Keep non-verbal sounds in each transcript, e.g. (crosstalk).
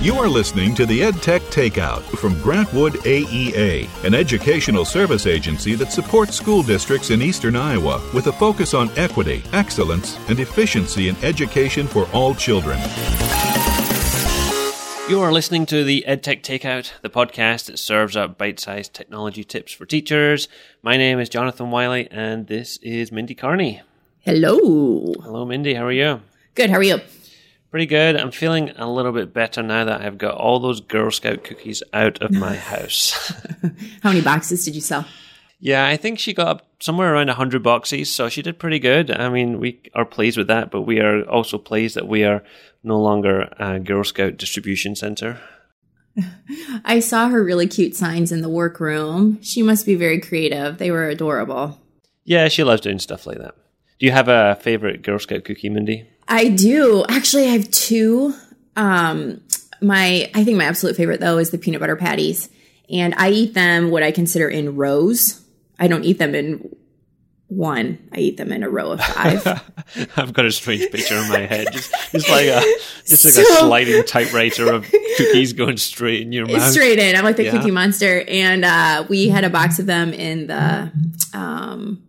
You are listening to the EdTech Takeout from Grant Wood AEA, an educational service agency that supports school districts in eastern Iowa with a focus on equity, excellence, and efficiency in education for all children. You are listening to the EdTech Takeout, the podcast that serves up bite sized technology tips for teachers. My name is Jonathan Wylie, and this is Mindy Cairney. Hello. Hello, Mindy. How are you? Good. How are you? Pretty good. I'm feeling a little bit better now that I've got all those Girl Scout cookies out of my (laughs) house. (laughs) How many boxes did you sell? Yeah, I think she got somewhere around 100 boxes, so she did pretty good. I mean, we are pleased with that, but we are also pleased that we are no longer a Girl Scout distribution center. (laughs) I saw her really cute signs in the workroom. She must be very creative. They were adorable. Yeah, she loves doing stuff like that. Do you have a favorite Girl Scout cookie, Mindy? I do. Actually, I have two. Um, my I think my absolute favorite though is the peanut butter patties, and I eat them what I consider in rows. I don't eat them in one. I eat them in a row of five. (laughs) I've got a strange picture in my head. Just, just like a just like So- a sliding typewriter of cookies going straight in your mouth. Straight in. I'm like the Yeah. cookie monster. And uh, we had a box of them in the um,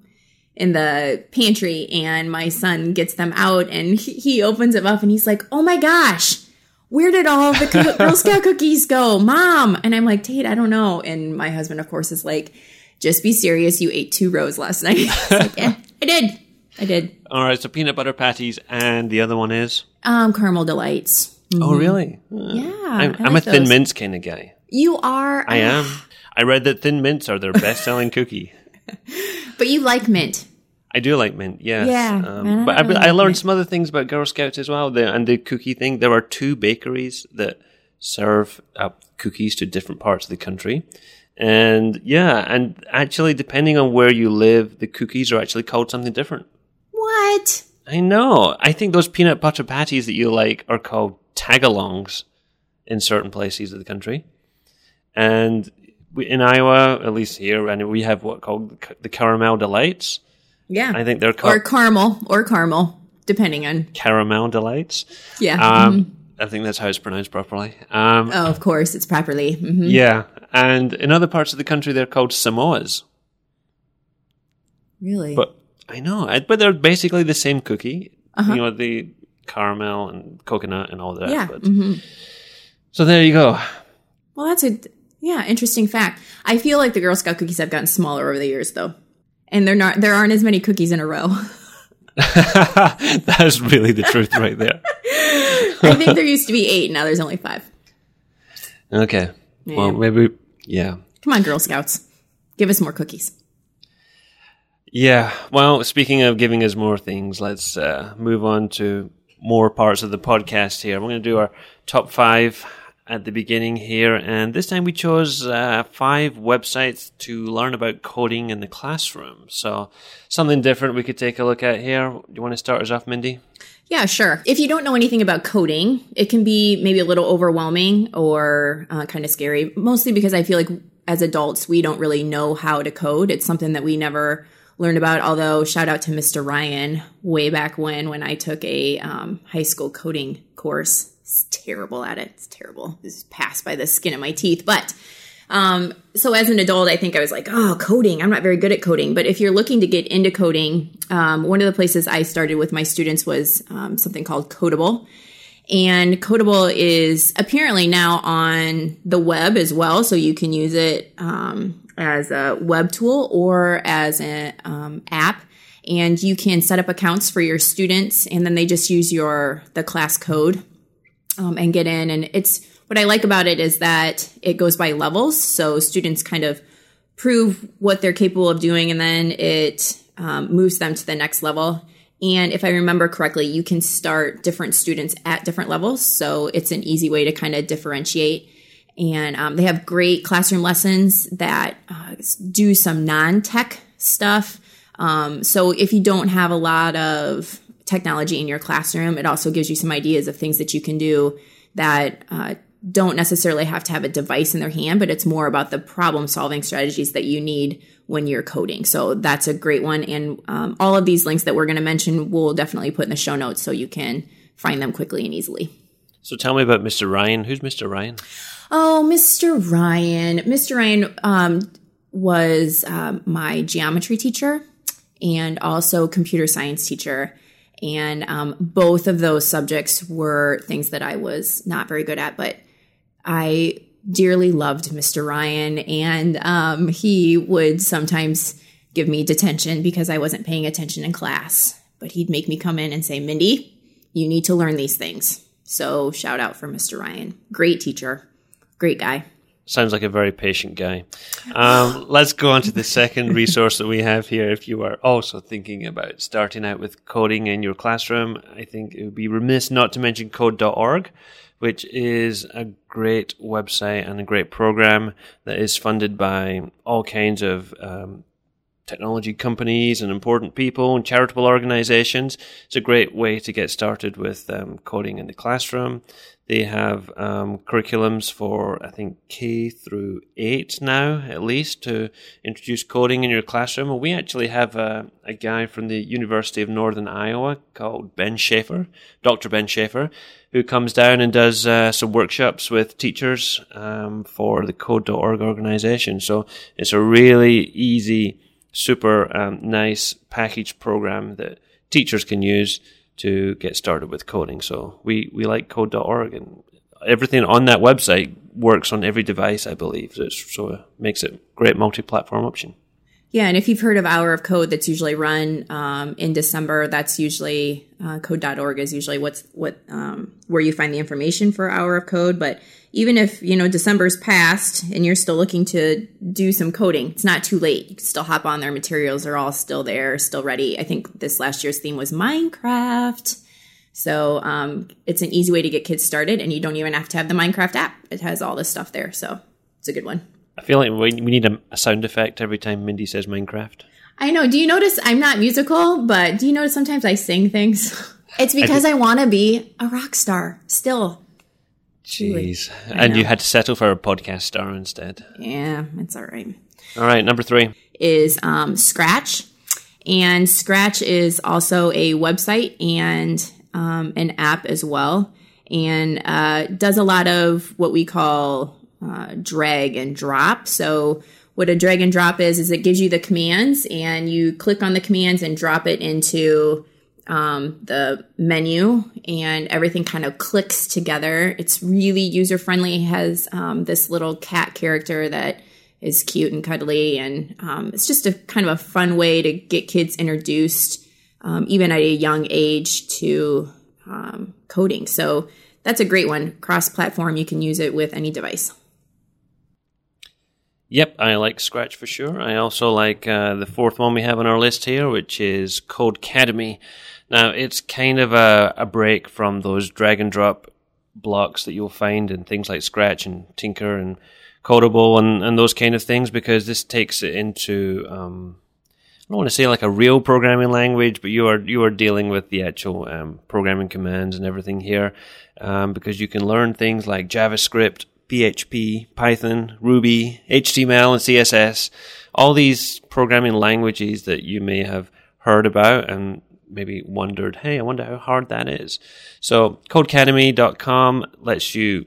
in the pantry, and my son gets them out, and he, he opens them up, and he's like, "Oh my gosh." Where did all the Girl (laughs) Scout cookies go, Mom? And I'm like, Tate, I don't know. And my husband, of course, is like, just be serious. You ate two rows last night. (laughs) Like, yeah, I did. I did. All right, so peanut butter patties, and the other one is. Um, caramel delights. Oh, really? Yeah, I'm, I'm a thin those. mints kind of guy. You are. I am. I read that thin mints are their best-selling cookie. (laughs) But you like mint. I do like mint, yes. Yeah, um, but I, really I learned mint. some other things about Girl Scouts as well. The, and the cookie thing. There are two bakeries that serve up cookies to different parts of the country, and yeah, and actually, depending on where you live, the cookies are actually called something different. What? I know. I think those peanut butter patties that you like are called tagalongs in certain places of the country. And we, in Iowa, at least here, and we have what called the caramel delights. Yeah. I think they're or caramel or caramel, depending on. caramel delights. Yeah. Um, I think that's how it's pronounced properly. Um, oh, of course, it's properly. hmm Yeah, and in other parts of the country, they're called Samoas. Really? But I know, but they're basically the same cookie. Uh-huh. You know, the caramel and coconut and all that. yeah. But, hmm So there you go. Well, that's a yeah interesting fact. I feel like the Girl Scout cookies have gotten smaller over the years, though, and they're not. There aren't as many cookies in a row. (laughs) That's really the truth right there. (laughs) I think there used to be eight. Now there's only five. Okay. Well, maybe, yeah. Come on, Girl Scouts, give us more cookies. Yeah. Well, speaking of giving us more things, let's uh, move on to more parts of the podcast here. We're going to do our top five at the beginning here. And this time we chose uh, five websites to learn about coding in the classroom. So something different we could take a look at here. Do you want to start us off, Mindy? Yeah, sure. If you don't know anything about coding, it can be maybe a little overwhelming or uh, kind of scary, mostly because I feel like as adults, we don't really know how to code. It's something that we never learned about. Although, shout out to Mr. Ryan way back when, when I took a um, high school coding course. It's terrible at it. It's terrible. Is passed by the skin of my teeth. But um, so as an adult, I think I was like, oh, coding. I'm not very good at coding. But if you're looking to get into coding, um, one of the places I started with my students was um, something called Kodable. And Kodable is apparently now on the web as well. So you can use it um, as a web tool or as an um, app. And you can set up accounts for your students, and then they just use your the class code um, and get in. And it's what I like about it is that it goes by levels. So students kind of prove what they're capable of doing, and then it um, moves them to the next level. And if I remember correctly, you can start different students at different levels. So it's an easy way to kind of differentiate. And um, they have great classroom lessons that uh, do some non tech stuff. Um, so if you don't have a lot of technology in your classroom, it also gives you some ideas of things that you can do that uh, don't necessarily have to have a device in their hand, but it's more about the problem solving strategies that you need when you're coding. So that's a great one. And um, all of these links that we're going to mention, we'll definitely put in the show notes so you can find them quickly and easily. So tell me about Mr. Ryan. Who's Mr. Ryan? Oh, Mr. Ryan. Mr. Ryan um, was um, my geometry teacher and also computer science teacher. And um, both of those subjects were things that I was not very good at, but I dearly loved Mr. Ryan. And um, he would sometimes give me detention because I wasn't paying attention in class. But he'd make me come in and say, Mindy, you need to learn these things. So shout out for Mr. Ryan. Great teacher, great guy. Sounds like a very patient guy. Um, let's go on to the second (laughs) resource that we have here. If you are also thinking about starting out with coding in your classroom, I think it would be remiss not to mention code.org, which is a great website and a great program that is funded by all kinds of um, technology companies and important people and charitable organizations. It's a great way to get started with um, coding in the classroom. They have um, curriculums for, I think, K through 8 now, at least, to introduce coding in your classroom. We actually have a, a guy from the University of Northern Iowa called Ben Schafer, Dr. Ben Schafer, who comes down and does uh, some workshops with teachers um, for the Code.org organization. So it's a really easy, super um, nice package program that teachers can use to get started with coding. So we, we like code.org and everything on that website works on every device, I believe. So, so it makes it a great multi-platform option. Yeah, and if you've heard of Hour of Code, that's usually run um, in December. That's usually uh, code.org is usually what's what um, where you find the information for Hour of Code. But even if you know December's passed and you're still looking to do some coding, it's not too late. You can still hop on. Their materials are all still there, still ready. I think this last year's theme was Minecraft. So um, it's an easy way to get kids started, and you don't even have to have the Minecraft app. It has all this stuff there, so it's a good one. I feel like we, we need a, a sound effect every time Mindy says Minecraft. I know. Do you notice I'm not musical, but do you notice sometimes I sing things? (laughs) It's because I, I want to be a rock star still. Jeez. And you had to settle for a podcast star instead. Yeah, it's all right. All right, number three is um, Scratch. And Scratch is also a website and um, an app as well, and uh, does a lot of what we call uh, drag and drop. So what a drag and drop is is it gives you the commands and you click on the commands and drop it into um, the menu and everything kind of clicks together. It's really user friendly it has um, this little cat character that is cute and cuddly and um, it's just a kind of a fun way to get kids introduced um, even at a young age to um, coding. So that's a great one. Cross platform you can use it with any device Yep, I like Scratch for sure. I also like uh, the fourth one we have on our list here, which is Codecademy. Now, it's kind of a, a break from those drag and drop blocks that you'll find in things like Scratch and Tynker and Kodable and, and those kind of things because this takes it into um, I don't want to say like a real programming language, but you are you are dealing with the actual um, programming commands and everything here um, because you can learn things like JavaScript, PHP, Python, Ruby, HTML, and CSS, all these programming languages that you may have heard about and maybe wondered, hey, I wonder how hard that is. So, codecademy.com lets you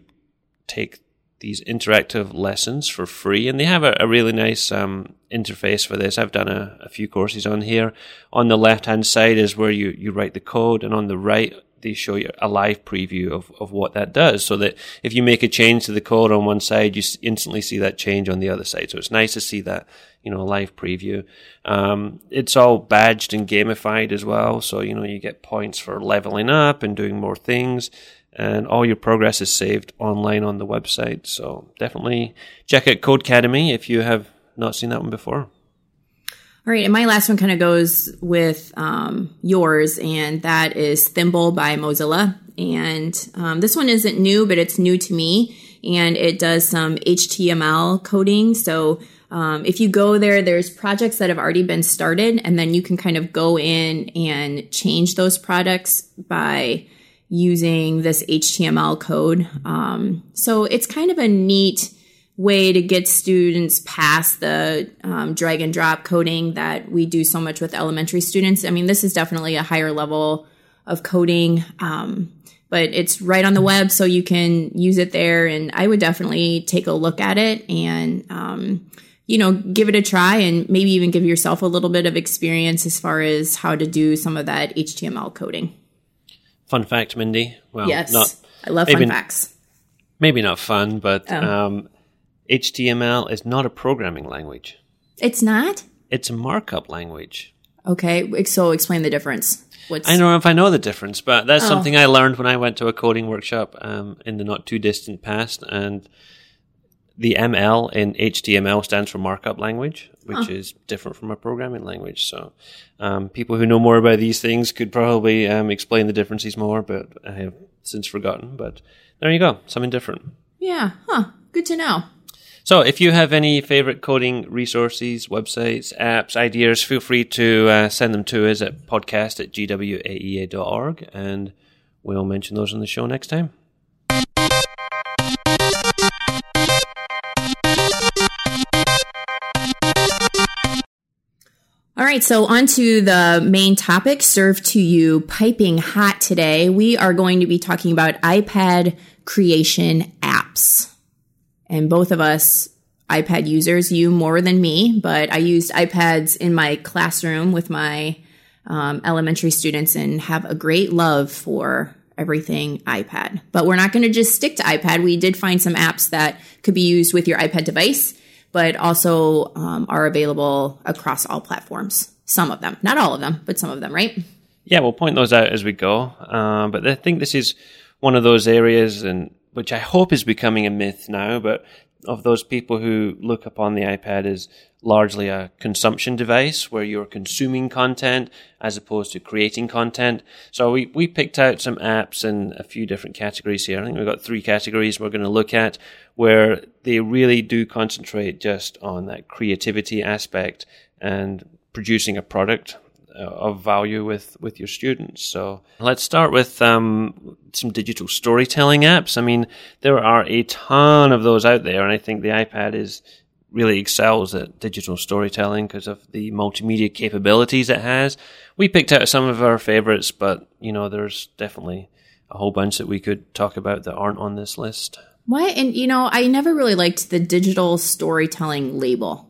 take these interactive lessons for free, and they have a, a really nice um, interface for this. I've done a, a few courses on here. On the left hand side is where you, you write the code, and on the right they show you a live preview of, of what that does so that if you make a change to the code on one side, you instantly see that change on the other side. So it's nice to see that, you know, live preview. Um, it's all badged and gamified as well. So, you know, you get points for leveling up and doing more things and all your progress is saved online on the website. So definitely check out Codecademy if you have not seen that one before. All right, and my last one kind of goes with um, yours, and that is Thimble by Mozilla. And um, this one isn't new, but it's new to me, and it does some HTML coding. So um, if you go there, there's projects that have already been started, and then you can kind of go in and change those products by using this HTML code. Um, so it's kind of a neat way to get students past the um, drag and drop coding that we do so much with elementary students. I mean, this is definitely a higher level of coding. Um, but it's right on the web, so you can use it there. And I would definitely take a look at it and, um, you know, give it a try and maybe even give yourself a little bit of experience as far as how to do some of that HTML coding. Fun fact, Mindy. Well, yes, not I love maybe- fun facts. maybe not fun, but Oh. HTML is not a programming language. It's not It's a markup language. okay. So explain the difference. What's I don't know if I know the difference, but that's Oh. something I learned when I went to a coding workshop um, in the not too distant past. And the ML in HTML stands for markup language, which is different from a programming language. So um, people who know more about these things could probably um, explain the differences more, but I have since forgotten. But there you go, something different. Yeah, huh? Good to know. So, if you have any favorite coding resources, websites, apps, ideas, feel free to uh, send them to us at podcast at gwaea.org and we'll mention those on the show next time. All right, so on to the main topic served to you piping hot today. We are going to be talking about iPad creation apps. And both of us iPad users, you more than me, but I used iPads in my classroom with my um, elementary students and have a great love for everything iPad. But we're not going to just stick to iPad. We did find some apps that could be used with your iPad device, but also um, are available across all platforms. Some of them, not all of them, but some of them, right? Yeah, we'll point those out as we go. Uh, but I think this is one of those areas, and which I hope is becoming a myth now, but of those people who look upon the iPad as largely a consumption device where you're consuming content as opposed to creating content. So we, we picked out some apps in a few different categories here. I think we've got three categories we're going to look at where they really do concentrate just on that creativity aspect and producing a product of value with with your students. So let's start with um, some digital storytelling apps. I mean, there are a ton of those out there, and I think the iPad is really excels at digital storytelling because of the multimedia capabilities it has. We picked out some of our favorites, but you know, there's definitely a whole bunch that we could talk about that aren't on this list. Why? And you know, I never really liked the digital storytelling label.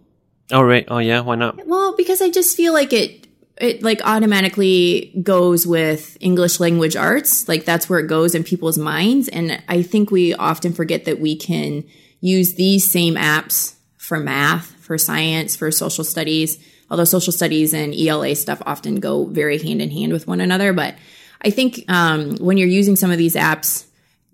Oh right, oh yeah, why not? Well, because I just feel like it it like automatically goes with English language arts. Like that's where it goes in people's minds. And I think we often forget that we can use these same apps for math, for science, for social studies. Although social studies and ELA stuff often go very hand in hand with one another. But I think um, when you're using some of these apps,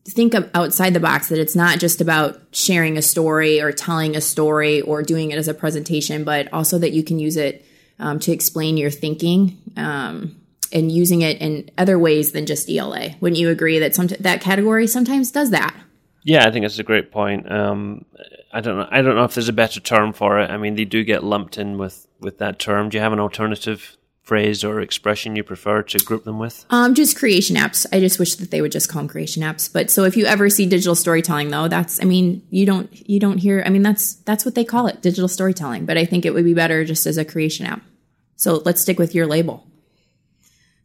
think outside the box that it's not just about sharing a story or telling a story or doing it as a presentation, but also that you can use it um, to explain your thinking um, and using it in other ways than just ELA. Wouldn't you agree that some that category sometimes does that? Yeah, I think that's a great point. Um, I don't know. I don't know if there's a better term for it. I mean, they do get lumped in with with that term. Do you have an alternative phrase or expression you prefer to group them with? Um, just creation apps. I just wish that they would just call them creation apps. But so if you ever see digital storytelling, though, that's I mean you don't you don't hear. I mean that's that's what they call it, digital storytelling. But I think it would be better just as a creation app. So let's stick with your label.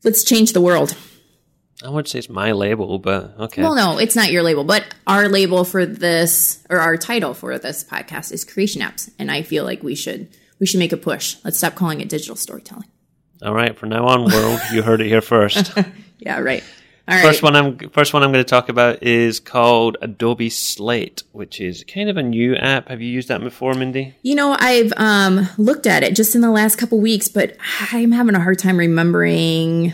Let's change the world. I wouldn't say it's my label, but okay. Well, no, it's not your label, but our label for this or our title for this podcast is creation apps, and I feel like we should we should make a push. Let's stop calling it digital storytelling. All right, from now on, world, you heard it here first. (laughs) Yeah, right. All right. First one I'm first one I'm going to talk about is called Adobe Slate, which is kind of a new app. Have you used that before, Mindy? You know, I've um, looked at it just in the last couple weeks, but I'm having a hard time remembering.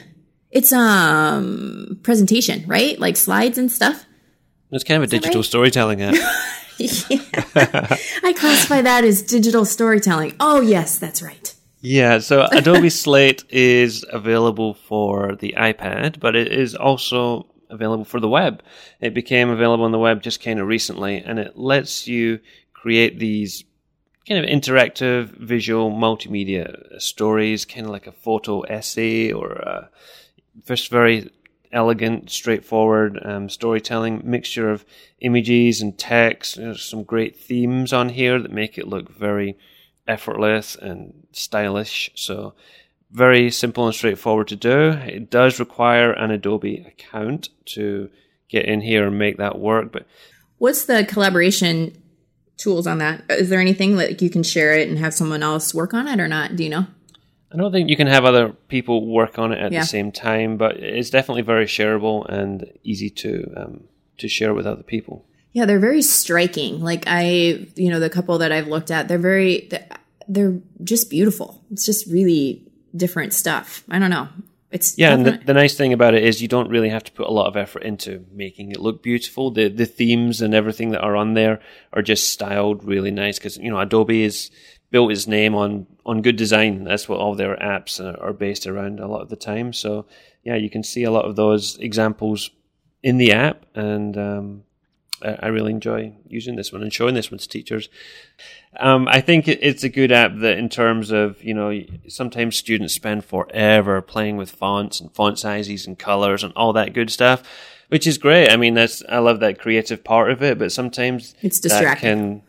It's um presentation, right? Like slides and stuff. It's kind of a digital right? storytelling app. (laughs) yeah. I classify that as digital storytelling. Oh, yes, that's right. Yeah, so Adobe (laughs) Slate is available for the iPad, but it is also available for the web. It became available on the web just kind of recently, and it lets you create these kind of interactive visual multimedia stories, kind of like a photo essay or a, just very elegant, straightforward um, storytelling mixture of images and text. There's some great themes on here that make it look very effortless and stylish. So very simple and straightforward to do. It does require an Adobe account to get in here and make that work. But what's the collaboration tools on that? Is there anything that you can share it and have someone else work on it or not? Do you know? I don't think you can have other people work on it at yeah. the same time, but it's definitely very shareable and easy to um, to share with other people. Yeah, they're very striking. Like I, you know, the couple that I've looked at, they're very, they're just beautiful. It's just really different stuff. I don't know. It's yeah, and the, the, nice thing about it is you don't really have to put a lot of effort into making it look beautiful. The the themes and everything that are on there are just styled really nice because you know Adobe is built its name on on good design. That's what all their apps are based around a lot of the time. So yeah, you can see a lot of those examples in the app, and um, I really enjoy using this one and showing this one to teachers. Um, I think it's a good app that, in terms of you know, sometimes students spend forever playing with fonts and font sizes and colors and all that good stuff, which is great. I mean, that's I love that creative part of it, but sometimes it's distracting. can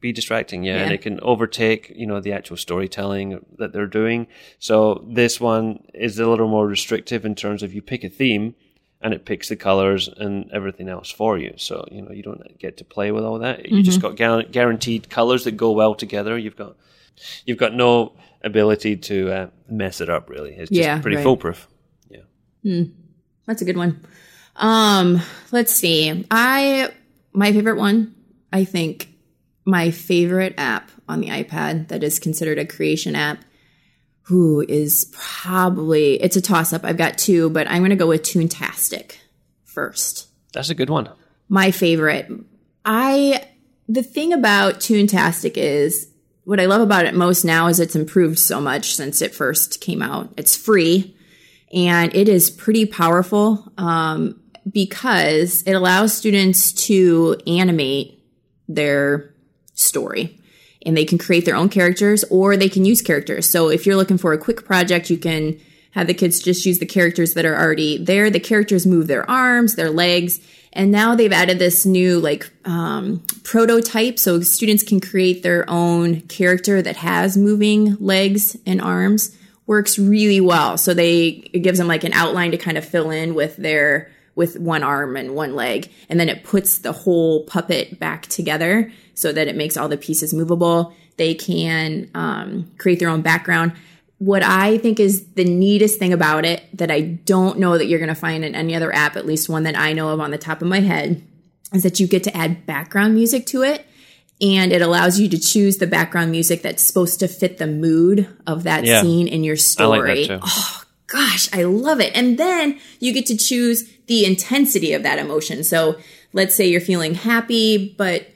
be distracting, yeah, yeah, and it can overtake you know the actual storytelling that they're doing. So this one is a little more restrictive in terms of you pick a theme and it picks the colors and everything else for you. So you know you don't get to play with all that. Mm-hmm. You just mm-hmm. got guaranteed colors that go well together. You've got you've got no ability to uh, mess it up. Really, it's just yeah, pretty right. foolproof. Yeah, mm, that's a good one. Um, let's see. I my favorite one. I think my favorite app on the iPad that is considered a creation app who is probably it's a toss up. I've got two, but I'm going to go with Toontastic first. That's a good one. My favorite. I the thing about Toontastic is what I love about it most now is it's improved so much since it first came out. It's free and it is pretty powerful um, because it allows students to animate their story and they can create their own characters or they can use characters. So if you're looking for a quick project, you can have the kids just use the characters that are already there. The characters move their arms, their legs, and now they've added this new like um, prototype so students can create their own character that has moving legs and arms. Works really well. So they it gives them like an outline to kind of fill in with their with one arm and one leg. And then it puts the whole puppet back together so that it makes all the pieces movable. They can um, create their own background. What I think is the neatest thing about it that I don't know that you're going to find in any other app, at least one that I know of on the top of my head, is that you get to add background music to it. And it allows you to choose the background music that's supposed to fit the mood of that yeah. scene in your story. Like oh, gosh, I love it. And then you get to choose the intensity of that emotion. So let's say you're feeling happy, but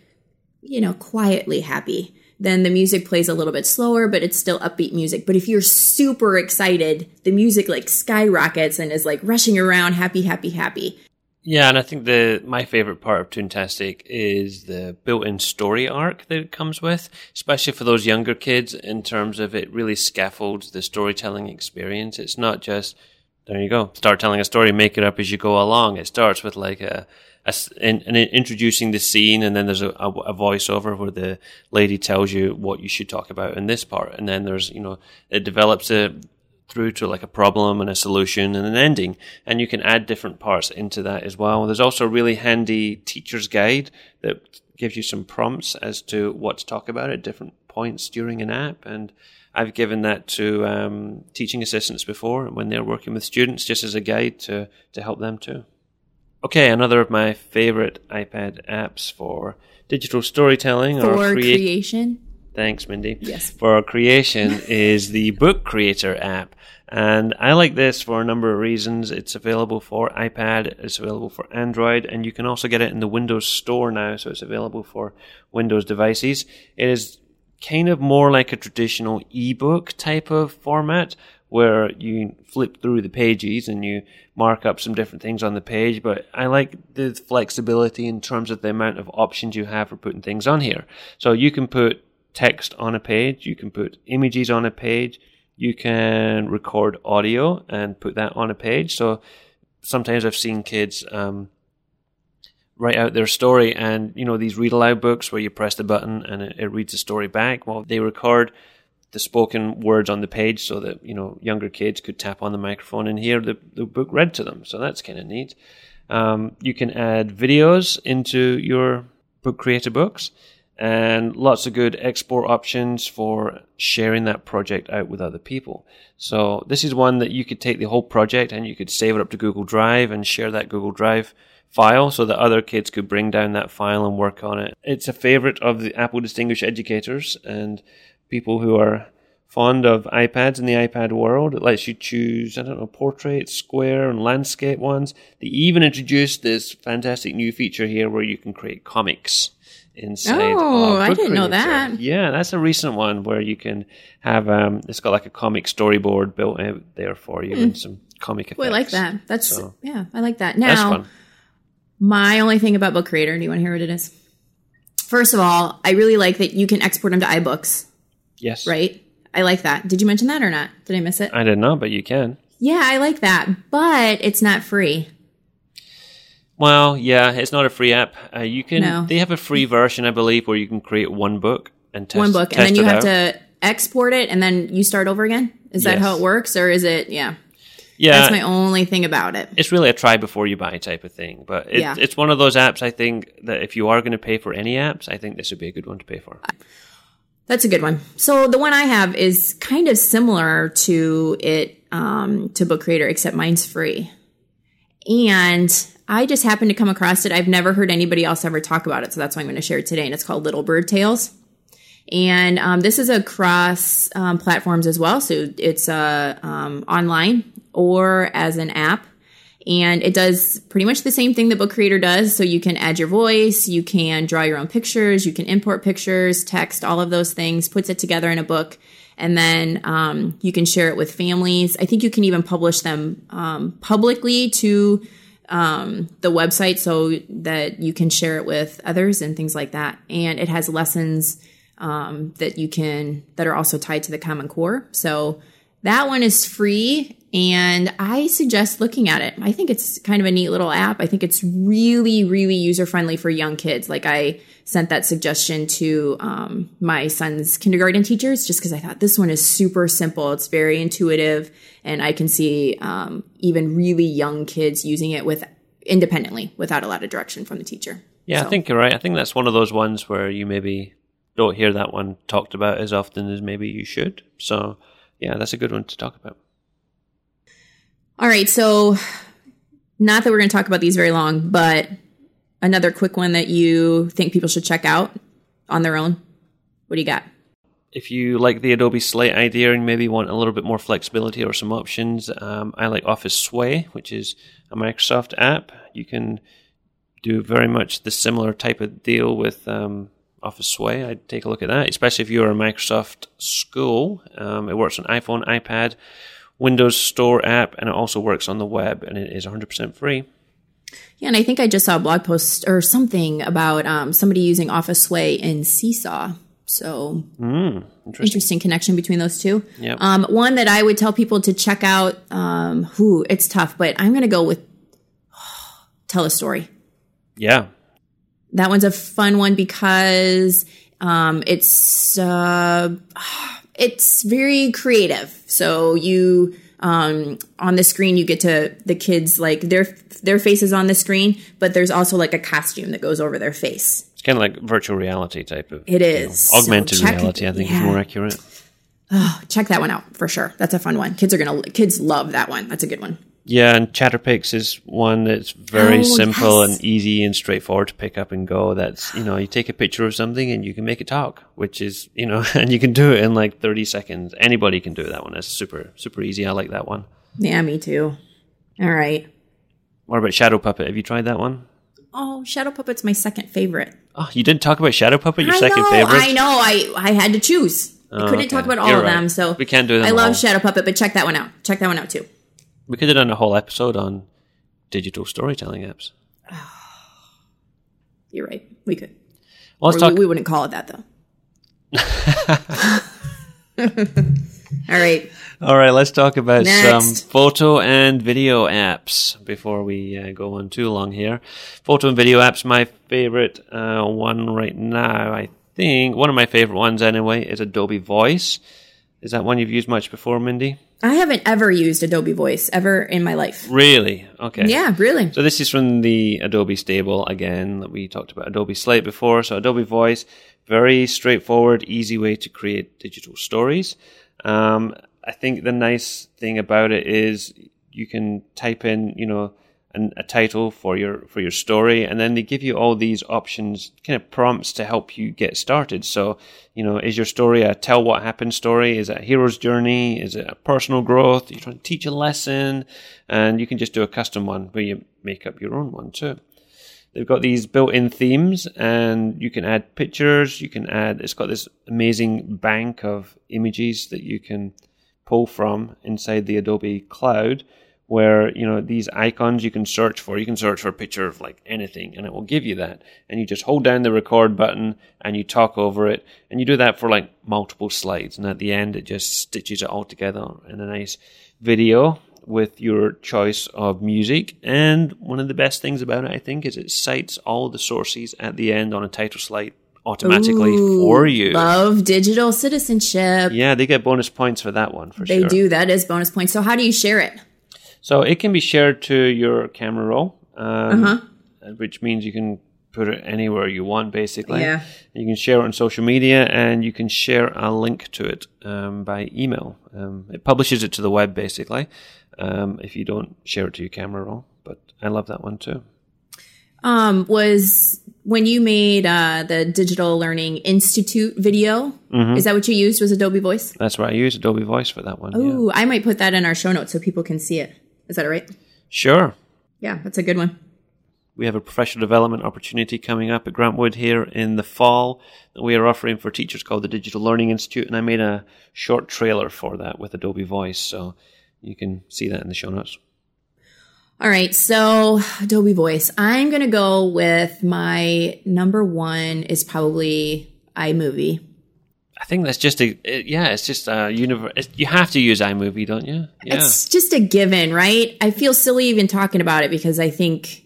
you know, quietly happy. Then the music plays a little bit slower, but it's still upbeat music. But if you're super excited, the music like skyrockets and is like rushing around, happy, happy, happy. Yeah, and I think the my favorite part of Toontastic is the built-in story arc that it comes with, especially for those younger kids. In terms of it, really scaffolds the storytelling experience. It's not just there you go, start telling a story, make it up as you go along. It starts with like a, a in, in introducing the scene, and then there's a, a, a voiceover where the lady tells you what you should talk about in this part, and then there's you know it develops a through to like a problem and a solution and an ending. And you can add different parts into that as well. There's also a really handy teacher's guide that gives you some prompts as to what to talk about at different points during an app. And I've given that to um, teaching assistants before when they're working with students, just as a guide to, to help them too. Okay, another of my favorite iPad apps for digital storytelling for or crea- creation. Thanks, Mindy. Yes. For our creation is the Book Creator app. And I like this for a number of reasons. It's available for iPad, it's available for Android, and you can also get it in the Windows Store now, so it's available for Windows devices. It is kind of more like a traditional ebook type of format where you flip through the pages and you mark up some different things on the page, but I like the flexibility in terms of the amount of options you have for putting things on here. So you can put text on a page, you can put images on a page, you can record audio and put that on a page. So sometimes I've seen kids um, write out their story, and you know these read aloud books where you press the button and it, it reads the story back. Well, they record the spoken words on the page so that you know younger kids could tap on the microphone and hear the, the book read to them. So that's kind of neat. Um, you can add videos into your book creator books and lots of good export options for sharing that project out with other people. So this is one that you could take the whole project and you could save it up to Google Drive and share that Google Drive file so that other kids could bring down that file and work on it. It's a favorite of the Apple Distinguished Educators and people who are fond of iPads in the iPad world. It lets you choose, I don't know, portrait, square, and landscape ones. They even introduced this fantastic new feature here where you can create comics inside. Oh, I didn't know that. Yeah, that's a recent one where you can have um, it's got like a comic storyboard built out there for you and some comic effects. Oh, I like that. That's So- yeah, I like that. That's Now, fun. my only thing about Book Creator. Do you want to hear what it is? First of all, I really like that you can export them to iBooks. Yes, Right? I like that. Did you mention that or not? Did I miss it? I didn't know, but you can. yeah, I like that, but it's not free. Well, yeah, it's not a free app. Uh, you can. No. They have a free version, I believe, where you can create one book and test One book, and then you have out. to export it, and then you start over again. Is that Yes. how it works, or is it? Yeah, Yeah, that's my only thing about it. it's really a try before you buy type of thing. But it, Yeah. it's one of those apps. I think that if you are going to pay for any apps, I think this would be a good one to pay for. That's a good one. So the one I have is kind of similar to it um, to Book Creator, except mine's free. And I just happened to come across it. I've never heard anybody else ever talk about it, so that's why I'm going to share it today. And it's called Little Bird Tales. And um, this is across um, platforms as well. So it's uh, um, online or as an app. And it does pretty much the same thing that Book Creator does. So you can add your voice, you can draw your own pictures, you can import pictures, text, all of those things, puts it together in a book. And then um, you can share it with families. I think you can even publish them um, publicly to um, the website so that you can share it with others and things like that. And it has lessons um, that you can that are also tied to the Common Core. So that one is free, and I suggest looking at it. I think it's kind of a neat little app. I think it's really, really user friendly for young kids. Like I sent that suggestion to um, my son's kindergarten teachers just because I thought this one is super simple. It's very intuitive, and I can see um, even really young kids using it with independently without a lot of direction from the teacher. Yeah, So- I think you're right. I think that's one of those ones where you maybe don't hear that one talked about as often as maybe you should. So, yeah, that's a good one to talk about. All right, so not that we're going to talk about these very long, but another quick one that you think people should check out on their own. What do you got? If you like the Adobe Slate idea and maybe want a little bit more flexibility or some options, um, I like Office Sway, which is a Microsoft app. You can do very much the similar type of deal with um, Office Sway. I'd take a look at that, especially if you're a Microsoft school. Um, it works on iPhone, iPad, Windows Store app, and it also works on the web, and it is 100% free. Yeah, and I think I just saw a blog post or something about um, somebody using Office Sway in Seesaw. So Mm, interesting. interesting connection between those two. Yep. Um, one that I would tell people to check out. Um, who it's tough, but I'm going to go with (sighs) Telestory. Yeah, That one's a fun one because um, it's uh, (sighs) it's very creative. So you um, on the screen you get to the kids like their their faces on the screen, but there's also like a costume that goes over their face. it's kind of like virtual reality type of. It is you know, augmented So reality. I think is more accurate. Oh, Check that one out for sure. That's a fun one. Kids are gonna kids love that one. That's a good one. Yeah, and Chatterpix is one that's very Oh, simple yes. and easy and straightforward to pick up and go. That's you know, you take a picture of something and you can make it talk, which is you know, (laughs) and you can do it in like thirty seconds. Anybody can do that one. That's super super easy. I like that one. Yeah, me too. All right. What about Shadow Puppet? Have you tried that one? Oh, Shadow Puppet's my second favorite. Oh, you didn't talk about Shadow Puppet, your I second know, favorite. I know. I I had to choose. I Oh, couldn't okay. talk about all You're of right. them, so We can't do them I love all. Shadow Puppet, but check that one out. Check that one out too. We could have done a whole episode on digital storytelling apps. (sighs) You're right. We could. Well, let's Or talk. we, we wouldn't call it that though. (laughs) all right. All right, let's talk about Next. some photo and video apps before we uh, go on too long here. Photo and video apps, my favorite uh, one right now, I think, one of my favorite ones anyway, is Adobe Voice. Is that one you've used much before, Mindy? I haven't ever used Adobe Voice ever in my life. Really? Okay. Yeah, really. So this is from the Adobe stable again that we talked about Adobe Slate before. So Adobe Voice, very straightforward, easy way to create digital stories. Um, I think the nice thing about it is you can type in, you know, a title for your for your story, and then they give you all these options, kind of prompts to help you get started. So, you know, is your story a tell what happened story? Is it a hero's journey? Is it a personal growth? You're trying to teach a lesson, and you can just do a custom one where you make up your own one too. They've got these built-in themes, and you can add pictures. You can add. It's got this amazing bank of images that you can pull from inside the Adobe Cloud where you know these icons you can search for you can search for a picture of like anything and it will give you that and you just hold down the record button and you talk over it and you do that for like multiple slides and at the end it just stitches it all together in a nice video with your choice of music and one of the best things about it i think is it cites all the sources at the end on a title slide automatically Ooh, for you Love digital citizenship. yeah they get bonus points for that one for They sure They do. That is bonus points. So how do you share it? So it can be shared to your camera roll, um, Uh-huh. which means you can put it anywhere you want, basically. Yeah. You can share it on social media, and you can share a link to it um, by email. Um, it publishes it to the web, basically, um, if you don't share it to your camera roll. But I love that one too. Um, was when you made uh, the Digital Learning Institute video. Mm-hmm. Is that what you used? Was Adobe Voice? That's why I use Adobe Voice for that one. yeah. I might put that in our show notes so people can see it. Is that all right? Sure. Yeah, that's a good one. We have a professional development opportunity coming up at Grant Wood here in the fall that we are offering for teachers called the Digital Learning Institute, and I made a short trailer for that with Adobe Voice, so you can see that in the show notes. All right, so Adobe Voice. I'm going to go with my number one is probably iMovie. I think that's just a it- yeah, it's just a universe. You have to use iMovie, don't you? Yeah, It's just a given, right? I feel silly even talking about it because I think,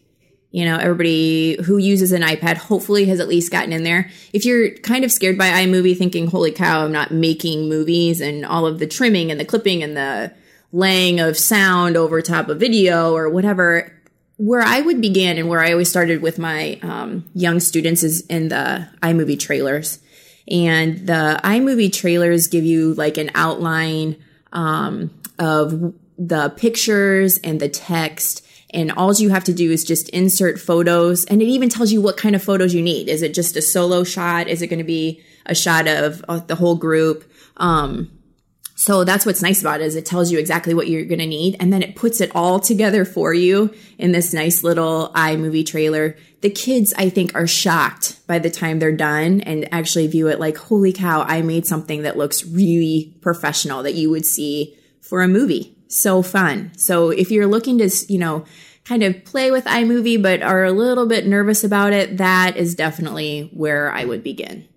you know, everybody who uses an iPad hopefully has at least gotten in there. If you're kind of scared by iMovie, thinking, holy cow, I'm not making movies and all of the trimming and the clipping and the laying of sound over top of video or whatever, where I would begin and where I always started with my um, young students is in the iMovie trailers. And the iMovie trailers give you like an outline um, of the pictures and the text. And all you have to do is just insert photos. And it even tells you what kind of photos you need. Is it just a solo shot? Is it going to be a shot of, of the whole group? Um, so that's what's nice about it is it tells you exactly what you're going to need and then it puts it all together for you in this nice little iMovie trailer. The kids I think are shocked by the time they're done and actually view it like holy cow, I made something that looks really professional that you would see for a movie. So fun. So if you're looking to, you know, kind of play with iMovie but are a little bit nervous about it, that is definitely where I would begin.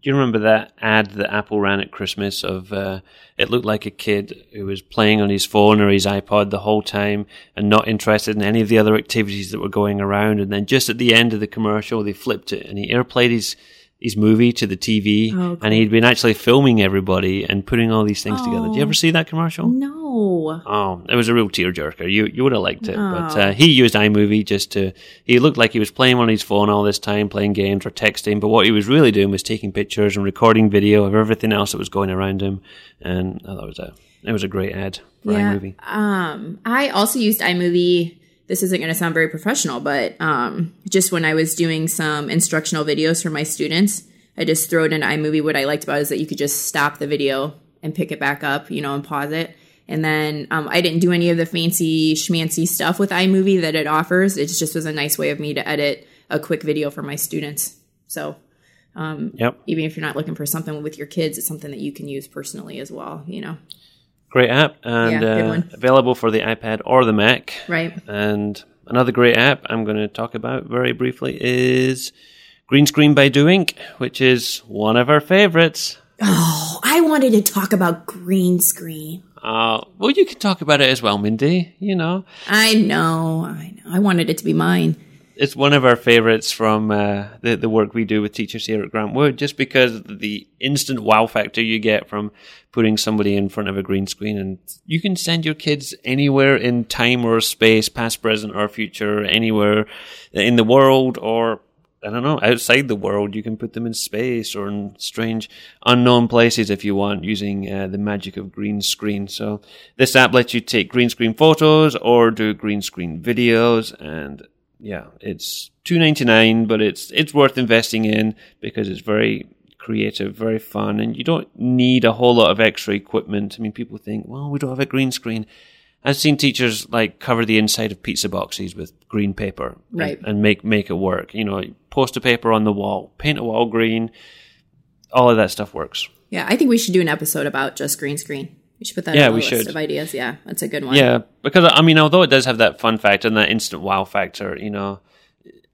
Do you remember that ad that Apple ran at Christmas of uh, it looked like a kid who was playing on his phone or his iPod the whole time and not interested in any of the other activities that were going around and then just at the end of the commercial they flipped it and he airplayed his his movie to the TV Oh, and he'd been actually filming everybody and putting all these things together. Do you Oh. ever see that commercial? No. Oh, it was a real tearjerker. You you would have liked it, but Oh. uh, he used iMovie just to. He looked like he was playing on his phone all this time, playing games or texting. But what he was really doing was taking pictures and recording video of everything else that was going around him. And I thought it was a it was a great ad for iMovie. Um, I also used iMovie. This isn't going to sound very professional, but um, just when I was doing some instructional videos for my students, I just throw it into iMovie. What I liked about it is that you could just stop the video and pick it back up, you know, and pause it. And then um, I didn't do any of the fancy schmancy stuff with iMovie that it offers. It just was a nice way of me to edit a quick video for my students. So Yep, even if you're not looking for something with your kids, it's something that you can use personally as well, you know? great app, and Yeah, uh, available for the iPad or the Mac. Right. And another great app I'm going to talk about very briefly is Green Screen by Do Ink, which is one of our favorites. Oh, I wanted to talk about green screen. Uh, well, you can talk about it as well, Mindy. You know, I know, I know. I wanted it to be mine. it's one of our favorites from uh, the the work we do with teachers here at Grant Wood, just because the instant wow factor you get from putting somebody in front of a green screen, and you can send your kids anywhere in time or space, past, present, or future, anywhere in the world, or I don't know, outside the world. You can put them in space or in strange, unknown places if you want, using uh, the magic of green screen. So this app lets you take green screen photos or do green screen videos, and yeah, it's two ninety nine, but it's it's worth investing in because it's very creative, very fun, and you don't need a whole lot of extra equipment. I mean, people think, well, we don't have a green screen. I've seen teachers like cover the inside of pizza boxes with green paper, right, and, and make make it work. You know, poster paper on the wall, paint a wall green. All of that stuff works. Yeah, I think we should do an episode about just green screen. We should put that. Yeah, on we list should. Of ideas, yeah, that's a good one. Yeah, because I mean, although it does have that fun factor and that instant wow factor, you know,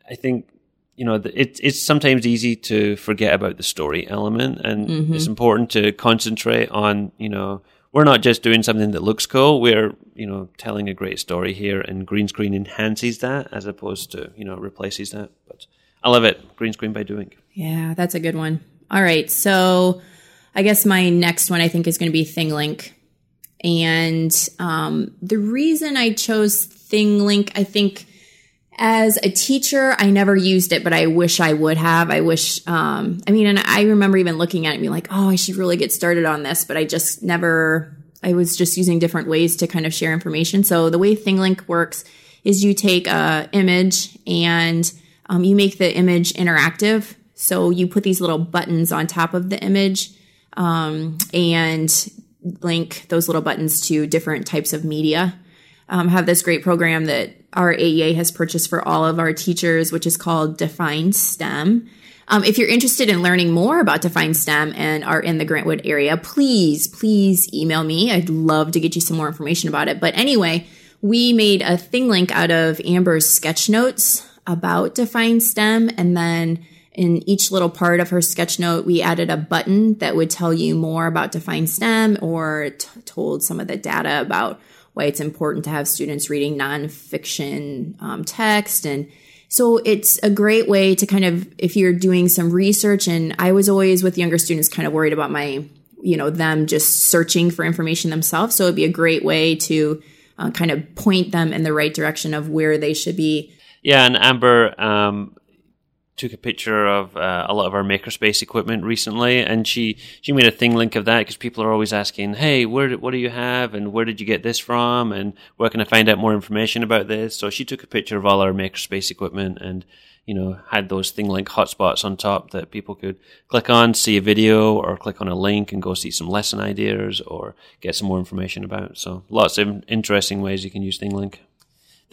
I think you know it, it's sometimes easy to forget about the story element, and mm-hmm. it's important to concentrate on you know we're not just Do Ink something that looks cool. We're, you know, telling a great story here and green screen enhances that as opposed to, you know, replaces that. But I love it. Green screen by doing. Yeah, that's a good one. All right. So I guess my next one I think is going to be ThingLink. And um, the reason I chose ThingLink, I think as a teacher, I never used it, but I wish I would have. I wish, um, I mean, and I remember even looking at it and being like, oh, I should really get started on this, but I just never, I was just using different ways to kind of share information. So the way ThingLink works is you take a image and um, you make the image interactive. So you put these little buttons on top of the image um, and link those little buttons to different types of media. Um, have this great program that our AEA has purchased for all of our teachers, which is called Define STEM. Um, if you're interested in learning more about Define STEM and are in the Grant Wood area, please, please email me. I'd love to get you some more information about it. But anyway, we made a ThingLink out of Amber's sketch notes about Define STEM. And then in each little part of her sketch note, we added a button that would tell you more about Define STEM or t- told some of the data about why it's important to have students reading nonfiction um, text. And so it's a great way to kind of, if you're doing some research, and I was always with younger students kind of worried about my, you know, them just searching for information themselves. So it'd be a great way to uh, kind of point them in the right direction of where they should be. Yeah, and Amber, um, took a picture of uh, a lot of our makerspace equipment recently, and she she made a ThingLink of that because people are always asking, "Hey, where what do you have, and where did you get this from, and where can I find out more information about this?" So she took a picture of all our makerspace equipment and you know had those thing ThingLink hotspots on top that people could click on, see a video, or click on a link and go see some lesson ideas or get some more information about. So lots of interesting ways you can use ThingLink.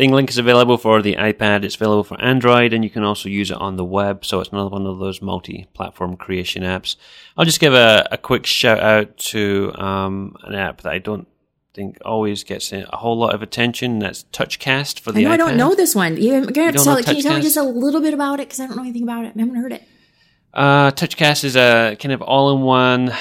ThingLink is available for the iPad, it's available for Android, and you can also use it on the web. So it's another one of those multi platform creation apps. I'll just give a, a quick shout out to um, an app that I don't think always gets a whole lot of attention. That's TouchCast for the I know iPad. I don't know this one. You, can you tell me just a little bit about it? Because I don't know anything about it. I haven't heard it. Uh, TouchCast is a kind of all in one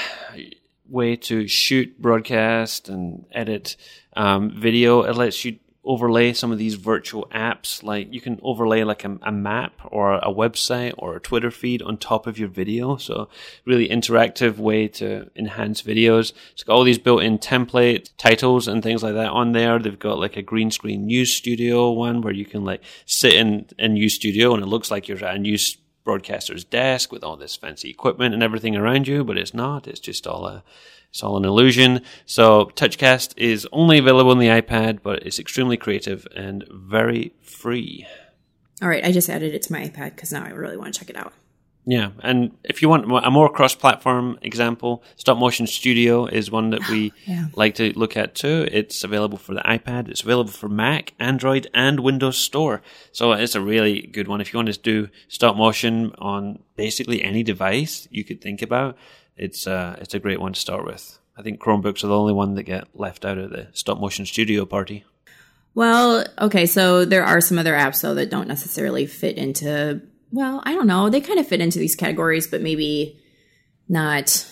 way to shoot, broadcast, and edit um, video. It lets you overlay some of these virtual apps. Like you can overlay like a, a, map or a website or a Twitter feed on top of your video. So really interactive way to enhance videos. It's got all these built-in template titles and things like that on there. They've got like a green screen news studio one where you can like sit in in news studio and it looks like you're at a news broadcaster's desk with all this fancy equipment and everything around you, but it's not. It's just all a it's all an illusion. So TouchCast is only available on the iPad, but it's extremely creative and very free. All right, I just added it to my iPad because now I really want to check it out. Yeah, and if you want a more cross-platform example, Stop Motion Studio is one that we (gasps) yeah. like to look at too. It's available for the iPad, it's available for Mac, Android, and Windows Store. So it's a really good one. If you want to do stop motion on basically any device you could think about, it's uh, it's a great one to start with. I think Chromebooks are the only one that get left out of the stop motion studio party. Well, okay, so there are some other apps though that don't necessarily fit into. Well, I don't know. They kind of fit into these categories, but maybe not.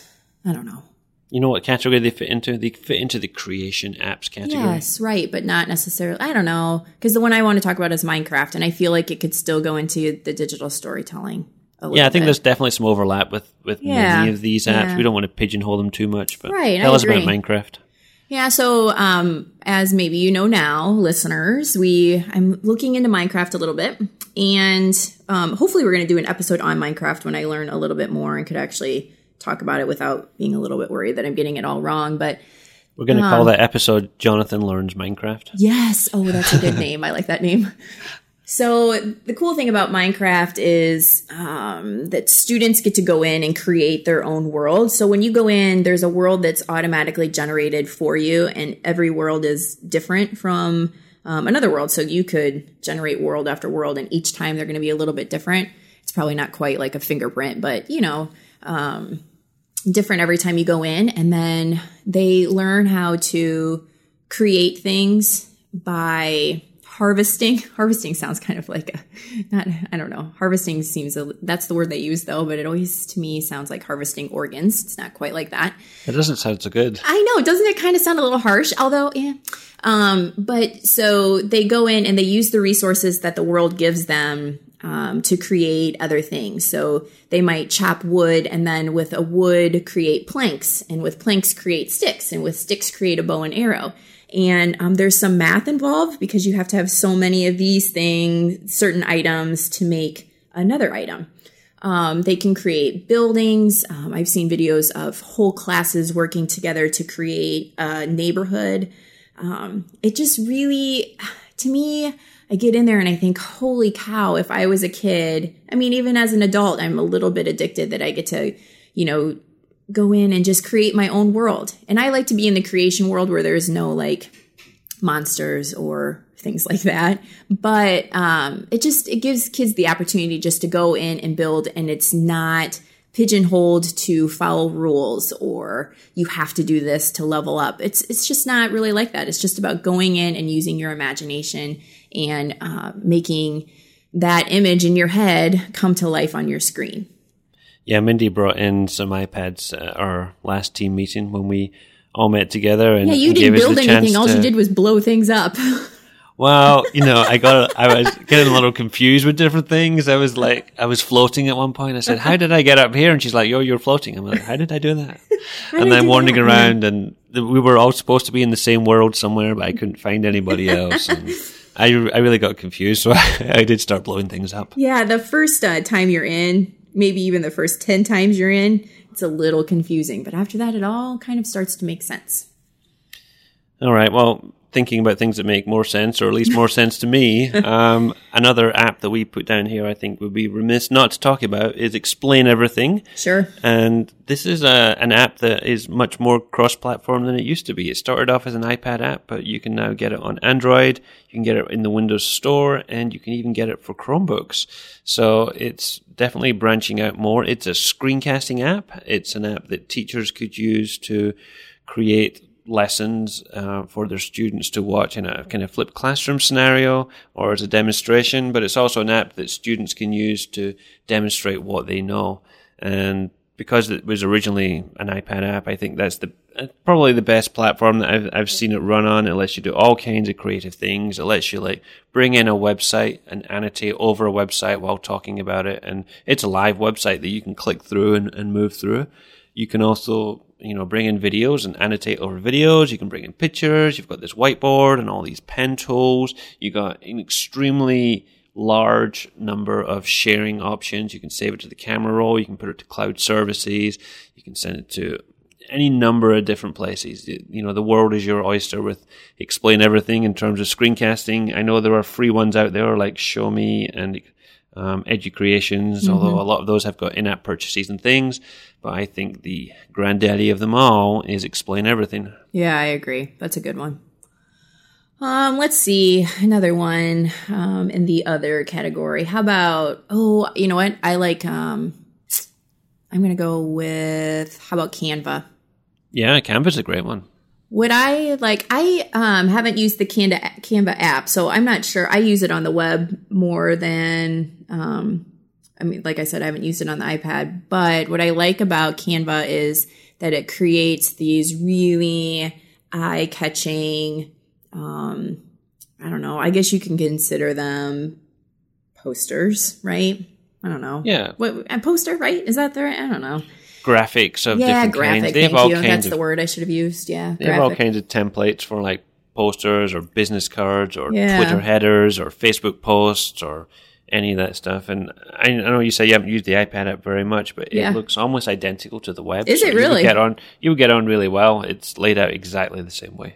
I don't know. You know what category they fit into? They fit into the creation apps category. Yes, right, but not necessarily. I don't know because the one I want to talk about is Minecraft, and I feel like it could still go into the digital storytelling. Yeah, I think bit. there's definitely some overlap with with yeah, many of these apps. Yeah. We don't want to pigeonhole them too much, but right, tell I us agree. about Minecraft. Yeah, so um, as maybe you know now, listeners, we I'm looking into Minecraft a little bit, and um, hopefully we're going to do an episode on Minecraft when I learn a little bit more and could actually talk about it without being a little bit worried that I'm getting it all wrong. But we're going to um, call that episode "Jonathan Learns Minecraft." Yes. Oh, that's a good (laughs) name. I like that name. So the cool thing about Minecraft is um, that students get to go in and create their own world. So when you go in, there's a world that's automatically generated for you, and every world is different from um, another world. So you could generate world after world, and each time they're going to be a little bit different. It's probably not quite like a fingerprint, but you know, um, different every time you go in. And then they learn how to create things by harvesting. (laughs) Harvesting sounds kind of like a not i don't know. Harvesting seems a, that's the word they use though but it always to me sounds like harvesting organs. It's not quite like that. It doesn't sound so good. I know. Doesn't it kind of sound a little harsh? Although yeah. Um, but so they go in and they use the resources that the world gives them um, to create other things. So they might chop wood and then with a wood create planks, and with planks create sticks, and with sticks create a bow and arrow. And um, there's some math involved because you have to have so many of these things, certain items to make another item. Um, they can create buildings. Um, I've seen videos of whole classes working together to create a neighborhood. Um, it just really, to me, I get in there and I think, holy cow, if I was a kid, I mean, even as an adult, I'm a little bit addicted that I get to, you know, go in and just create my own world. And I like to be in the creation world where there's no like monsters or things like that. But um, it just it gives kids the opportunity just to go in and build, and it's not pigeonholed to follow rules or you have to do this to level up. It's it's just not really like that. It's just about going in and using your imagination and uh, making that image in your head come to life on your screen. Yeah, Mindy brought in some iPads at our last team meeting when we all met together. And yeah, you didn't build anything. All you did was blow things up. (laughs) well, you know, I got I was (laughs) getting a little confused with different things. I was like, I was floating at one point. I said, "How did I get up here?" And she's like, "Yo, you're floating." I'm like, "How did I do that?" (laughs) and then wandering that? around, and we were all supposed to be in the same world somewhere, but I couldn't find anybody else. And I I really got confused, so I, I did start blowing things up. Yeah, the first uh, time you're in, maybe even the first 10 times you're in, it's a little confusing. But after that, it all kind of starts to make sense. All right. Well, thinking about things that make more sense, or at least more sense to me, (laughs) um, another app that we put down here, I think would be remiss not to talk about, is Explain Everything. Sure. And this is a, an app that is much more cross-platform than it used to be. It started off as an iPad app, but you can now get it on Android, you can get it in the Windows Store, and you can even get it for Chromebooks. So it's definitely branching out more. It's a screencasting app. It's an app that teachers could use to create lessons uh, for their students to watch in a kind of flipped classroom scenario or as a demonstration, but it's also an app that students can use to demonstrate what they know. And because it was originally an iPad app, I think that's the uh, probably the best platform that I've I've seen it run on. It lets you do all kinds of creative things. It lets you like bring in a website and annotate over a website while talking about it, and it's a live website that you can click through and, and move through. You can also you know, bring in videos and annotate over videos. You can bring in pictures. You've got this whiteboard and all these pen tools. You got an extremely large number of sharing options. You can save it to the camera roll. You can put it to cloud services. You can send it to any number of different places. You know, the world is your oyster with explain everything in terms of screencasting. I know there are free ones out there like Show Me and um, Educreations, mm-hmm. although a lot of those have got in-app purchases and things. But I think the granddaddy of them all is Explain Everything. Yeah, I agree. That's a good one. Um, let's see another one um, in the other category. How about oh, you know what? I like. Um, I'm gonna go with how about Canva? Yeah, Canva's a great one. Would I like? I um, haven't used the Canva Canva app, so I'm not sure. I use it on the web more than um, I mean, like I said, I haven't used it on the iPad, but what I like about Canva is that it creates these really eye catching, um, I don't know, I guess you can consider them posters, right? I don't know. Yeah. What, a poster, right? Is that the right? I don't know. Graphics of Yeah, different graphic. kinds. They have all you. kinds That's of the word I should have used. Yeah. They have all kinds of templates for like posters or business cards or Yeah. Twitter headers or Facebook posts or any of that stuff. And I, I know you say you haven't used the iPad app very much, but Yeah. it looks almost identical to the web. Is it you really? get on, you would get on really well. It's laid out exactly the same way.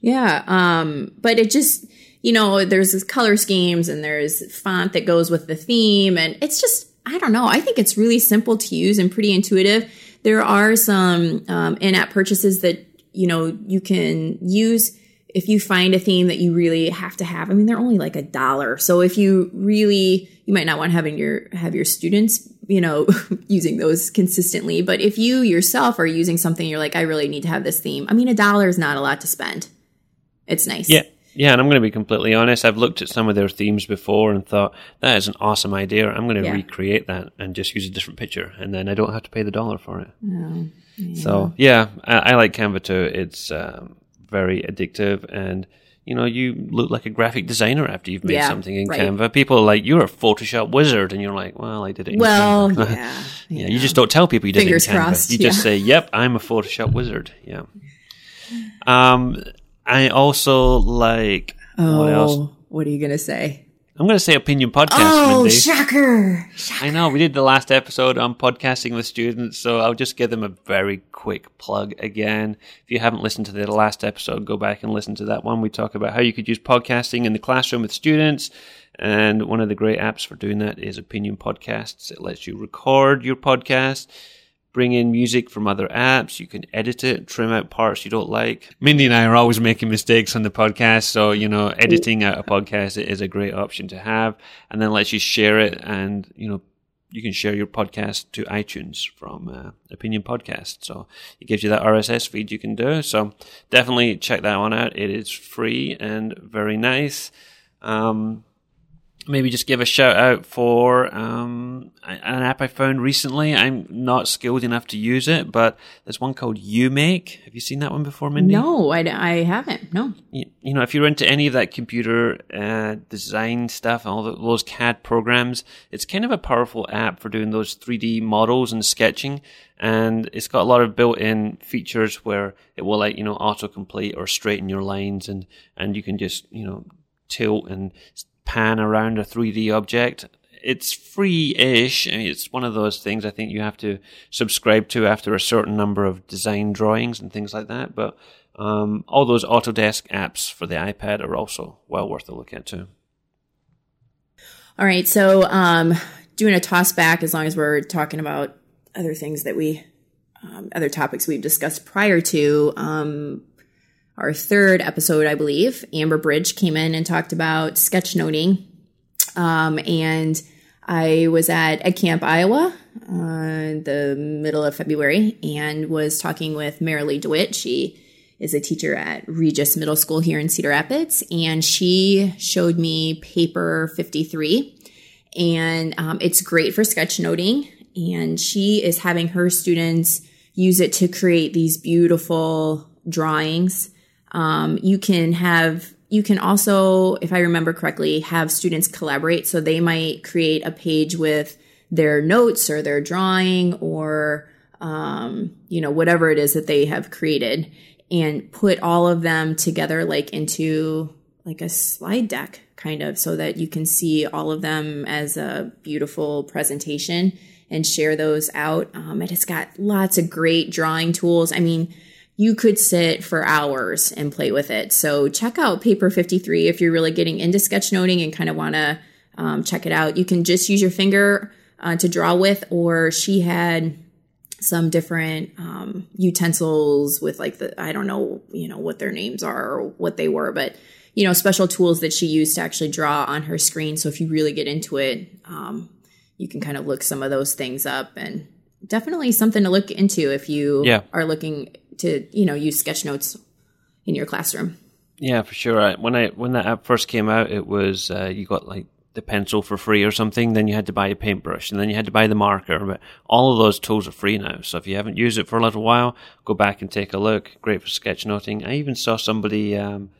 Yeah. Um, but it just, you know, there's this color schemes and there's font that goes with the theme. And it's just, I don't know. I think it's really simple to use and pretty intuitive. There are some um, in app purchases that, you know, you can use if you find a theme that you really have to have. I mean, they're only like a dollar. So if you really, you might not want having your, have your students, you know, (laughs) using those consistently. But if you yourself are using something, you're like, I really need to have this theme. I mean, a dollar is not a lot to spend. It's nice. Yeah. Yeah, and I'm going to be completely honest. I've looked at some of their themes before and thought that is an awesome idea. I'm going to Yeah. recreate that and just use a different picture, and then I don't have to pay the dollar for it. Oh, So yeah, I, I like Canva too. It's um, very addictive, and you know, you look like a graphic designer after you've made Yeah, something in right. Canva. People are like, "You're a Photoshop wizard," and you're like, "Well, I did it." In Well, Canva." yeah. (laughs) yeah. You just don't tell people you did Fingers it in Canva. crossed, you just say, "Yep, I'm a Photoshop wizard." Yeah. Um, I also like. What oh, else? Oh, what are you going to say? I'm going to say opinion podcast. Oh, Mindy. shocker. I know we did the last episode on podcasting with students, so I'll just give them a very quick plug again. If you haven't listened to the last episode, go back and listen to that one. We talk about how you could use podcasting in the classroom with students, and one of the great apps for doing that is Opinion Podcasts. It lets you record your podcast. Bring in music from other apps. You can edit it, trim out parts you don't like. Mindy and I are always making mistakes on the podcast, so you know, editing out a podcast is a great option to have, and then lets you share it, and you know, you can share your podcast to iTunes from uh, Opinion Podcast. So it gives you that RSS feed you can do. So definitely check that one out. It is free and very nice. Um, maybe just give a shout out for um, an app I found recently. I'm not skilled enough to use it, but there's one called UMake. Have you seen that one before, Mindy? No, I, I haven't. No. you, you know, if you're into any of that computer uh, design stuff, all the, those CAD programs, it's kind of a powerful app for doing those 3D models and sketching. And it's got a lot of built-in features where it will, like, you know, autocomplete or straighten your lines, and and you can just, you know, tilt and pan around a 3D object. It's free-ish. I mean, it's one of those things I think you have to subscribe to after a certain number of design drawings and things like that. But um, all those Autodesk apps for the iPad are also well worth a look at too. All right. So, um, doing a toss back as long as we're talking about other things that we, um, other topics we've discussed prior to, um, our third episode, I believe, Amber Bridge came in and talked about sketchnoting. Um, and I was at Ed Camp, Iowa, uh, the middle of February, and was talking with Marilee DeWitt. She is a teacher at Regis Middle School here in Cedar Rapids, and she showed me paper 53. And um, it's great for sketchnoting. And she is having her students use it to create these beautiful drawings. Um, you can have you can also, if I remember correctly, have students collaborate. So they might create a page with their notes or their drawing or, um, you know, whatever it is that they have created and put all of them together like into like a slide deck kind of so that you can see all of them as a beautiful presentation and share those out. Um, it has got lots of great drawing tools. I mean, you could sit for hours and play with it. So check out Paper 53 if you're really getting into sketchnoting and kind of want to um, check it out. You can just use your finger uh, to draw with, or she had some different um, utensils with like the I don't know you know what their names are or what they were, but you know special tools that she used to actually draw on her screen. So if you really get into it, um, you can kind of look some of those things up and definitely something to look into if you Yeah. are looking to you know use sketch notes in your classroom. Yeah, for sure. When I when that app first came out, it was uh, you got like the pencil for free or something, then you had to buy a paintbrush and then you had to buy the marker. But all of those tools are free now. So if you haven't used it for a little while, go back and take a look. Great for sketchnoting. I even saw somebody um,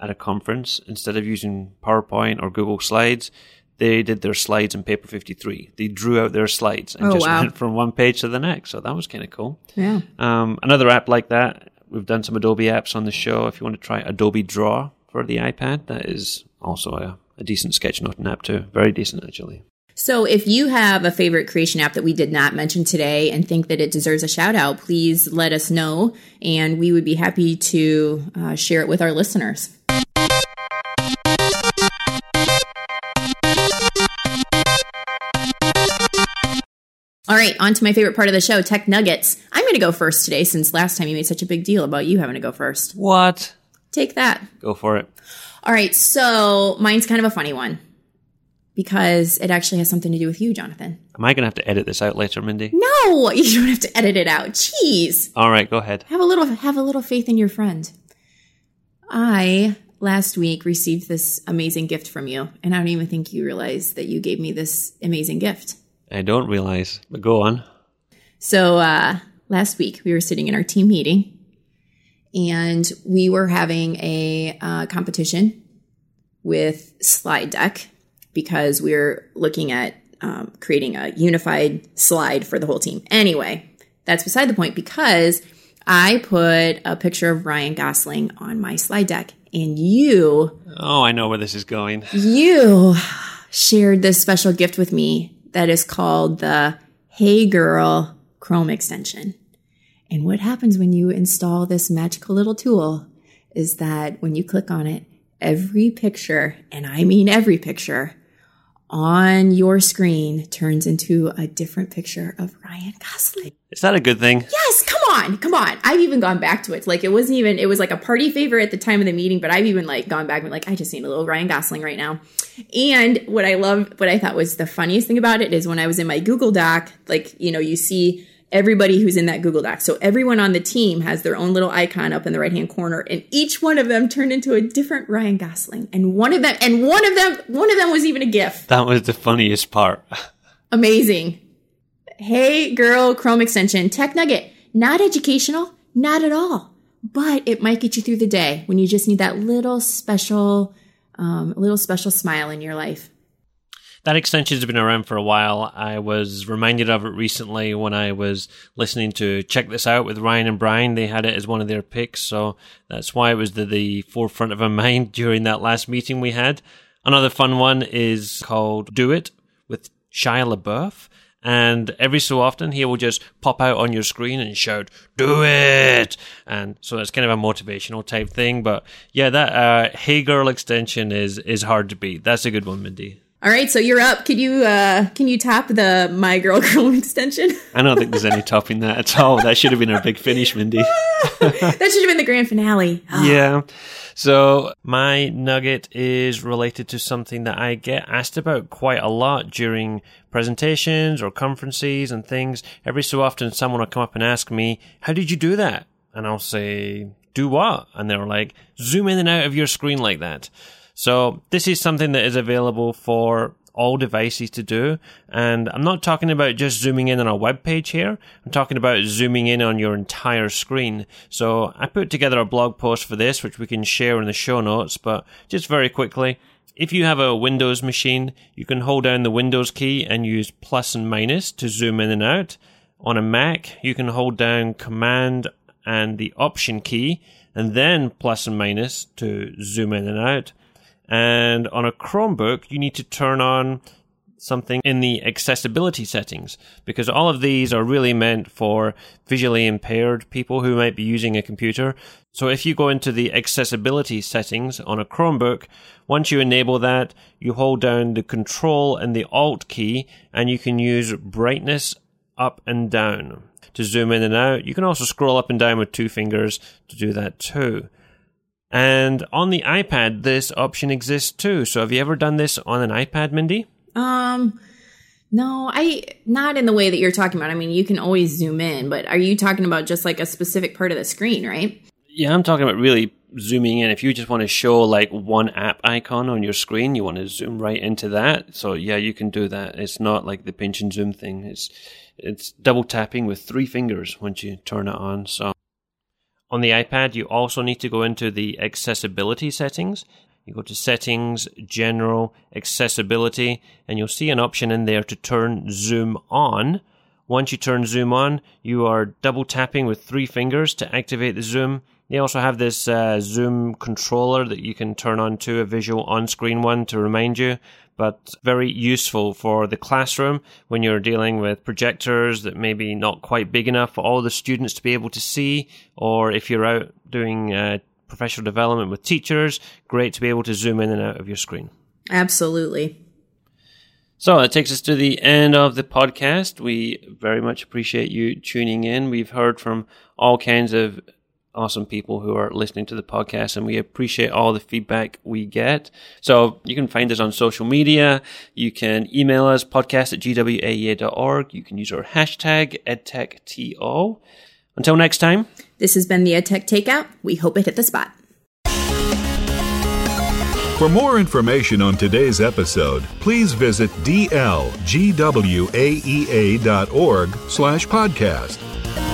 at a conference, instead of using PowerPoint or Google Slides, they did their slides in Paper 53. They drew out their slides and Oh, just (laughs) wow. went from one page to the next. So that was kind of cool. Yeah. Um, another app like that, we've done some Adobe apps on the show. If you want to try Adobe Draw for the iPad, that is also a, a decent sketchnoting app too. Very decent, actually. So if you have a favorite creation app that we did not mention today and think that it deserves a shout out, please let us know and we would be happy to uh, share it with our listeners. All right, on to my favorite part of the show, Tech Nuggets. I'm going to go first today since last time you made such a big deal about you having to go first. What? Take that. Go for it. All right, so mine's kind of a funny one because it actually has something to do with you, Jonathan. Am I going to have to edit this out later, Mindy? No, (laughs) you don't have to edit it out. Jeez. All right, go ahead. Have a little have a little faith in your friend. I last week received this amazing gift from you, and I don't even think you realize that you gave me this amazing gift. I don't realize, but go on. So uh, last week we were sitting in our team meeting, and we were having a uh, competition with slide deck because we are looking at um, creating a unified slide for the whole team. Anyway, that's beside the point because I put a picture of Ryan Gosling on my slide deck, and you Oh, I know where this is going. you shared this special gift with me that is called the Hey Girl Chrome extension. And what happens when you install this magical little tool is that when you click on it, every picture, and I mean every picture, on your screen turns into a different picture of Ryan Gosling. Is that a good thing? Yes, come on, come on. I've even gone back to it. Like it wasn't even it was like a party favor at the time of the meeting, but I've even like gone back and like, I just need a little Ryan Gosling right now. And what I love, what I thought was the funniest thing about it is when I was in my Google Doc, like, you know, you see everybody who's in that Google Doc. So everyone on the team has their own little icon up in the right hand corner, and each one of them turned into a different Ryan Gosling. And one of them and one of them one of them was even a GIF. That was the funniest part. (laughs) Amazing. Hey, girl, Chrome extension, Tech Nugget. Not educational, not at all. But it might get you through the day when you just need that little special, um, little special smile in your life. That extension's been around for a while. I was reminded of it recently when I was listening to Check This Out with Ryan and Brian. They had it as one of their picks, so that's why it was the, the forefront of my (laughs) mind during that last meeting we had. Another fun one is called Do It with Shia LaBeouf. And every so often he will just pop out on your screen and shout, do it! And so it's kind of a motivational type thing. But yeah, that uh, Hey Girl extension is, is hard to beat. That's a good one, Mindy. All right, so you're up. Could you uh, can you tap the My Girl (laughs) Chrome extension? I don't think there's any topping that at all. That should have been our big finish, Mindy. (laughs) that should have been the grand finale. yeah. So my nugget is related to something that I get asked about quite a lot during presentations or conferences and things. Every so often someone will come up and ask me, how did you do that? And I'll say, do what? And they're like, zoom in and out of your screen like that. So this is something that is available for all devices to do. And I'm not talking about just zooming in on a web page here. I'm talking about zooming in on your entire screen. So I put together a blog post for this, which we can share in the show notes, but just very quickly. If you have a Windows machine, you can hold down the Windows key and use plus and minus to zoom in and out. On a Mac, you can hold down Command and the Option key and then plus and minus to zoom in and out. And on a Chromebook, you need to turn on something in the accessibility settings because all of these are really meant for visually impaired people who might be using a computer. So if you go into the accessibility settings on a Chromebook, once you enable that, you hold down the control and the alt key and you can use brightness up and down to zoom in and out. You can also scroll up and down with two fingers to do that too. And on the iPad, this option exists too. So have you ever done this on an iPad, Mindy? Um, no, I not in the way that you're talking about. I mean, you can always zoom in, but are you talking about just like a specific part of the screen, right? Yeah, I'm talking about really zooming in. If you just want to show like one app icon on your screen, you want to zoom right into that. So yeah, you can do that. It's not like the pinch and zoom thing. It's it's double tapping with three fingers once you turn it on. So on the iPad, you also need to go into the accessibility settings. You go to settings, general, accessibility, and you'll see an option in there to turn zoom on. Once you turn zoom on, you are double tapping with three fingers to activate the zoom. They also have this uh, zoom controller that you can turn on to a visual on screen one to remind you but very useful for the classroom when you're dealing with projectors that may be not quite big enough for all the students to be able to see, or if you're out doing uh, professional development with teachers, great to be able to zoom in and out of your screen. Absolutely. So that takes us to the end of the podcast. We very much appreciate you tuning in. We've heard from all kinds of awesome people who are listening to the podcast and we appreciate all the feedback we get. So you can find us on social media. You can email us podcast at gwaea.org. You can use our hashtag edtechto. Until next time. This has been the EdTech Takeout. We hope it hit the spot. For more information on today's episode, please visit dlgwaea.org slash podcast.